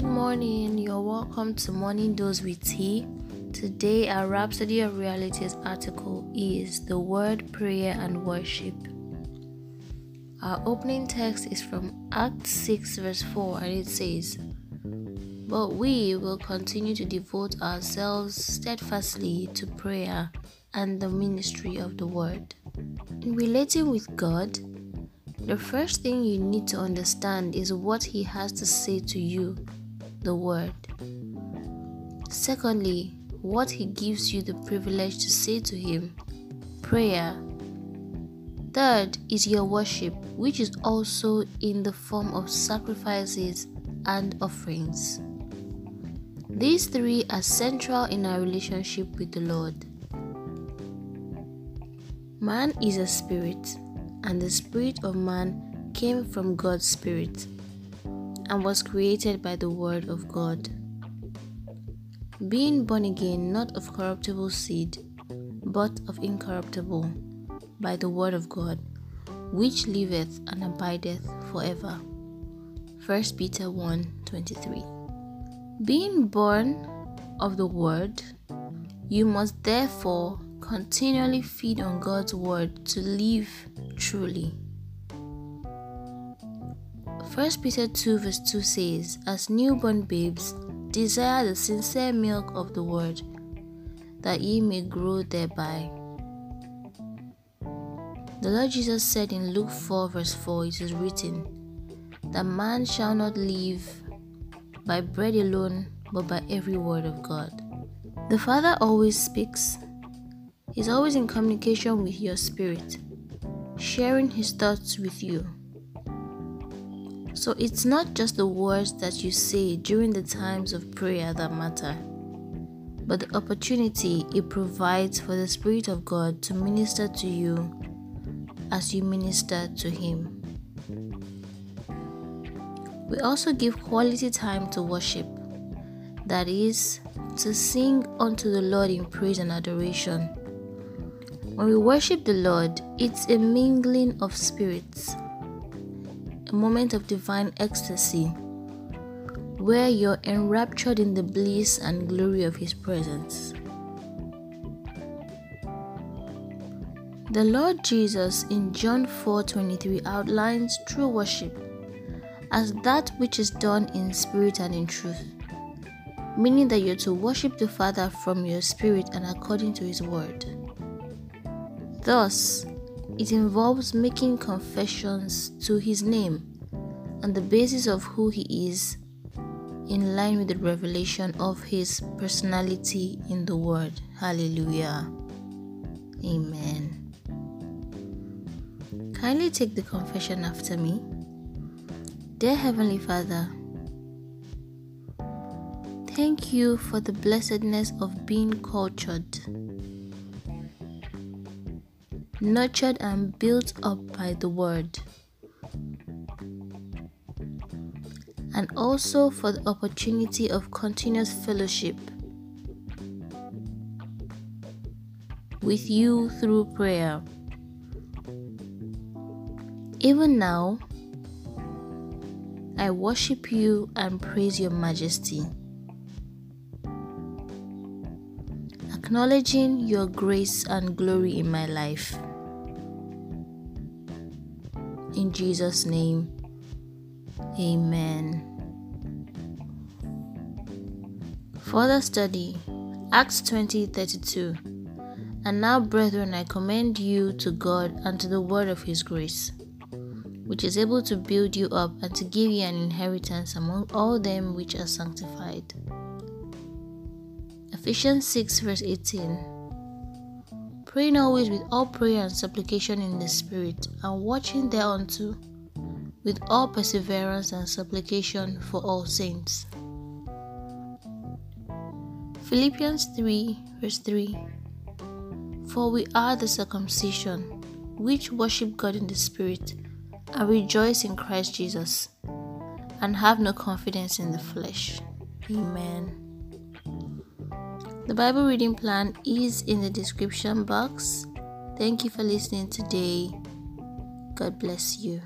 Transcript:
Good morning. You're welcome to Morning Dose with Tea. Today, our Rhapsody of Realities article is The Word, Prayer, and Worship. Our opening text is from Acts 6, verse 4, and it says, But we will continue to devote ourselves steadfastly to prayer and the ministry of the Word. In relating with God, the first thing you need to understand is what He has to say to you, the Word. Secondly, what He gives you the privilege to say to Him, prayer. Third is your worship, which is also in the form of sacrifices and offerings. These three are central in our relationship with the Lord. Man is a spirit and the spirit of man came from God's spirit and was created by the word of God. Being born again, not of corruptible seed, but of incorruptible, by the word of God, which liveth and abideth forever. 1 Peter 1 23. Being born of the word, you must therefore continually feed on God's word to live truly. 1 Peter 2 verse 2 says, As newborn babes, desire the sincere milk of the word, that ye may grow thereby. The Lord Jesus said in Luke 4 verse 4, it is written, that man shall not live by bread alone, but by every word of God. The Father always speaks. He's always in communication with your spirit sharing his thoughts with you. So it's not just the words that you say during the times of prayer that matter, but the opportunity it provides for the Spirit of God to minister to you as you minister to Him. We also give quality time to worship, that is, to sing unto the Lord in praise and adoration when we worship the Lord, it's a mingling of spirits, a moment of divine ecstasy where you're enraptured in the bliss and glory of His presence. The Lord Jesus in John 4:23 outlines true worship as that which is done in spirit and in truth, meaning that you're to worship the Father from your spirit and according to His word. Thus, it involves making confessions to his name on the basis of who he is, in line with the revelation of his personality in the Word. Hallelujah. Amen. Kindly take the confession after me. Dear Heavenly Father, thank you for the blessedness of being cultured nurtured and built up by the Word. And also for the opportunity of continuous fellowship with you through prayer. Even now, I worship you and praise your majesty. Acknowledging your grace and glory in my life. In Jesus' name, Amen. Further study Acts 20 32. And now, brethren, I commend you to God and to the word of his grace, which is able to build you up and to give you an inheritance among all them which are sanctified. Ephesians 6, verse 18 praying always with all prayer and supplication in the Spirit, and watching thereunto with all perseverance and supplication for all saints. Philippians 3, verse 3 For we are the circumcision, which worship God in the Spirit, and rejoice in Christ Jesus, and have no confidence in the flesh. Amen. The Bible reading plan is in the description box. Thank you for listening today. God bless you.